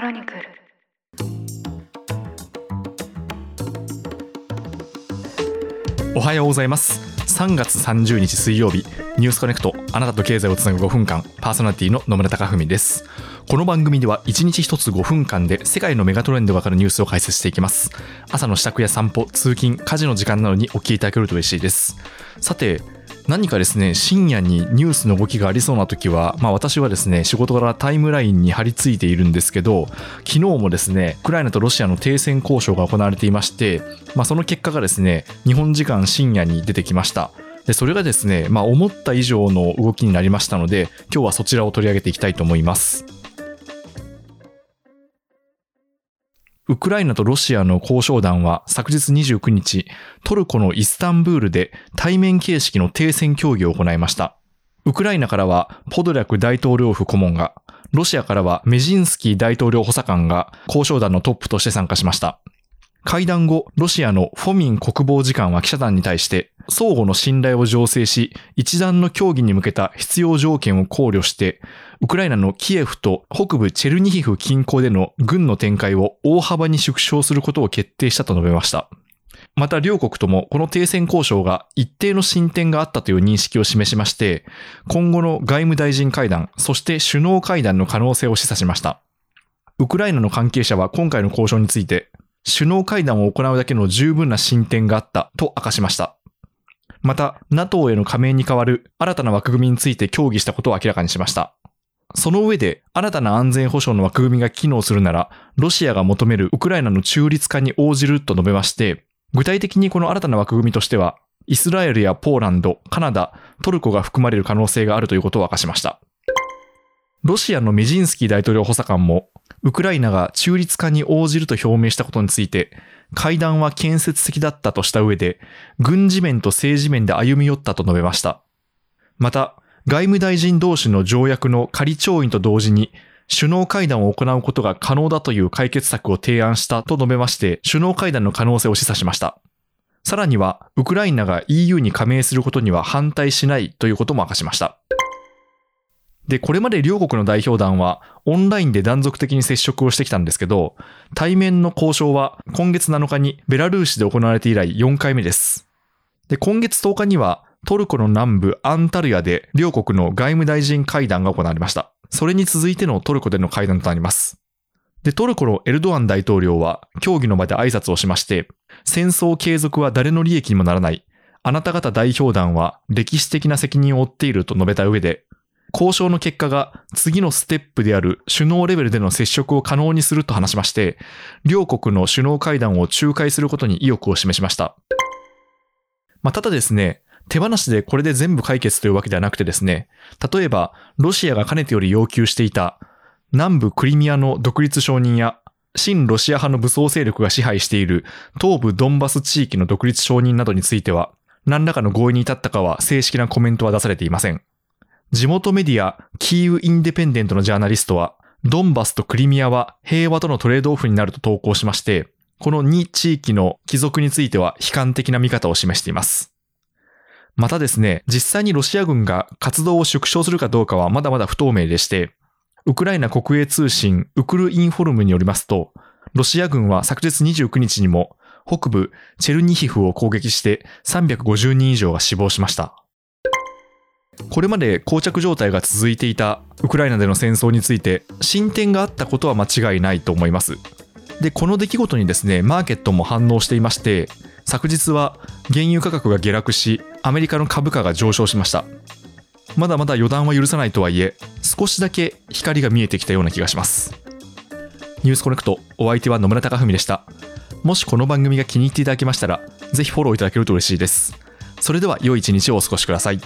クロニクル。おはようございます。3月30日水曜日。ニュースコネクトあなたと経済をつなぐ5分間。パーソナリティの野村貴文です。この番組では1日1つ5分間で世界のメガトレンドがわかるニュースを解説していきます。朝の支度や散歩通勤家事の時間などにお聞きいただけると嬉しいです。さて何かですね、深夜にニュースの動きがありそうな時は、まあ私はですね、仕事からタイムラインに張り付いているんですけど、昨日もですね、ウクライナとロシアの停戦交渉が行われていまして、まあその結果がですね、日本時間深夜に出てきました。で、それがですね、まあ思った以上の動きになりましたので、今日はそちらを取り上げていきたいと思います。ウクライナとロシアの交渉団は昨日29日、トルコのイスタンブールで対面形式の停戦協議を行いました。ウクライナからはポドリャク大統領府顧問が、ロシアからはメジンスキー大統領補佐官が交渉団のトップとして参加しました。会談後、ロシアのフォミン国防次官は記者団に対して、相互の信頼を醸成し、一段の協議に向けた必要条件を考慮して、ウクライナのキエフと北部チェルニヒフ近郊での軍の展開を大幅に縮小することを決定したと述べました。また両国ともこの停戦交渉が一定の進展があったという認識を示しまして、今後の外務大臣会談、そして首脳会談の可能性を示唆しました。ウクライナの関係者は今回の交渉について、首脳会談を行うだけの十分な進展があったと明かしました。また、NATO への加盟に代わる新たな枠組みについて協議したことを明らかにしました。その上で、新たな安全保障の枠組みが機能するなら、ロシアが求めるウクライナの中立化に応じると述べまして、具体的にこの新たな枠組みとしては、イスラエルやポーランド、カナダ、トルコが含まれる可能性があるということを明かしました。ロシアのメジンスキー大統領補佐官も、ウクライナが中立化に応じると表明したことについて、会談は建設的だったとした上で、軍事面と政治面で歩み寄ったと述べました。また、外務大臣同士の条約の仮調印と同時に、首脳会談を行うことが可能だという解決策を提案したと述べまして、首脳会談の可能性を示唆しました。さらには、ウクライナが EU に加盟することには反対しないということも明かしました。で、これまで両国の代表団はオンラインで断続的に接触をしてきたんですけど、対面の交渉は今月7日にベラルーシで行われて以来4回目です。で、今月10日にはトルコの南部アンタルヤで両国の外務大臣会談が行われました。それに続いてのトルコでの会談となります。で、トルコのエルドアン大統領は協議の場で挨拶をしまして、戦争継続は誰の利益にもならない。あなた方代表団は歴史的な責任を負っていると述べた上で、交渉の結果が次のステップである首脳レベルでの接触を可能にすると話しまして、両国の首脳会談を仲介することに意欲を示しました。まあ、ただですね、手放しでこれで全部解決というわけではなくてですね、例えば、ロシアがかねてより要求していた南部クリミアの独立承認や親ロシア派の武装勢力が支配している東部ドンバス地域の独立承認などについては、何らかの合意に至ったかは正式なコメントは出されていません。地元メディア、キーウ・インデペンデントのジャーナリストは、ドンバスとクリミアは平和とのトレードオフになると投稿しまして、この2地域の帰属については悲観的な見方を示しています。またですね、実際にロシア軍が活動を縮小するかどうかはまだまだ不透明でして、ウクライナ国営通信ウクルインフォルムによりますと、ロシア軍は昨日29日にも北部チェルニヒフを攻撃して350人以上が死亡しました。これまで膠着状態が続いていたウクライナでの戦争について進展があったことは間違いないと思います。で、この出来事にですね、マーケットも反応していまして、昨日は原油価格が下落し、アメリカの株価が上昇しました。まだまだ予断は許さないとはいえ、少しだけ光が見えてきたような気がします。ニュースコネクト、お相手は野村貴文でした。もしこの番組が気に入っていただけましたら、ぜひフォローいただけると嬉しいです。それでは良い一日をお過ごしください。